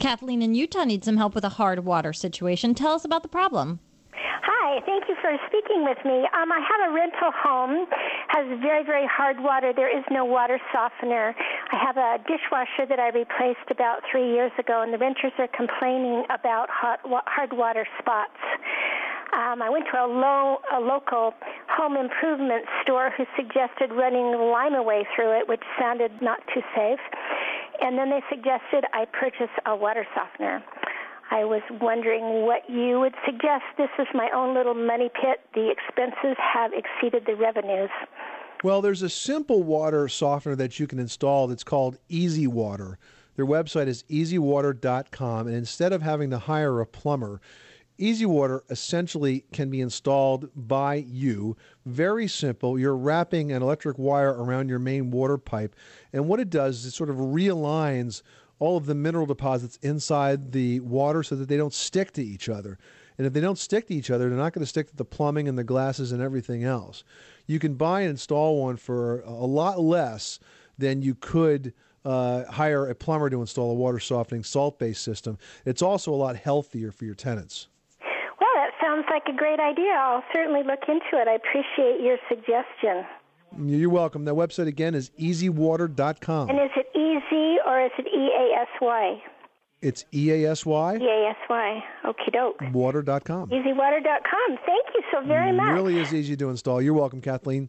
Kathleen in Utah needs some help with a hard water situation. Tell us about the problem. Hi, thank you for speaking with me. Um, I have a rental home, has very, very hard water. There is no water softener. I have a dishwasher that I replaced about three years ago, and the renters are complaining about hot, hard water spots. Um, I went to a, low, a local home improvement store who suggested running Lime-A-Way through it, which sounded not too safe. And then they suggested I purchase a water softener. I was wondering what you would suggest. This is my own little money pit. The expenses have exceeded the revenues. Well, there's a simple water softener that you can install that's called Easy Water. Their website is easywater.com, and instead of having to hire a plumber, Easy Water essentially can be installed by you. Very simple. You're wrapping an electric wire around your main water pipe, and what it does is it sort of realigns all of the mineral deposits inside the water so that they don't stick to each other. And if they don't stick to each other, they're not going to stick to the plumbing and the glasses and everything else. You can buy and install one for a lot less than you could uh, hire a plumber to install a water softening salt based system. It's also a lot healthier for your tenants sounds like a great idea. I'll certainly look into it. I appreciate your suggestion. You're welcome. That website again is easywater.com. And is it easy or is it E A S Y? It's E A S Y. E A S Y. Okie doke. Water.com. Easywater.com. Thank you so very much. Really is easy to install. You're welcome, Kathleen.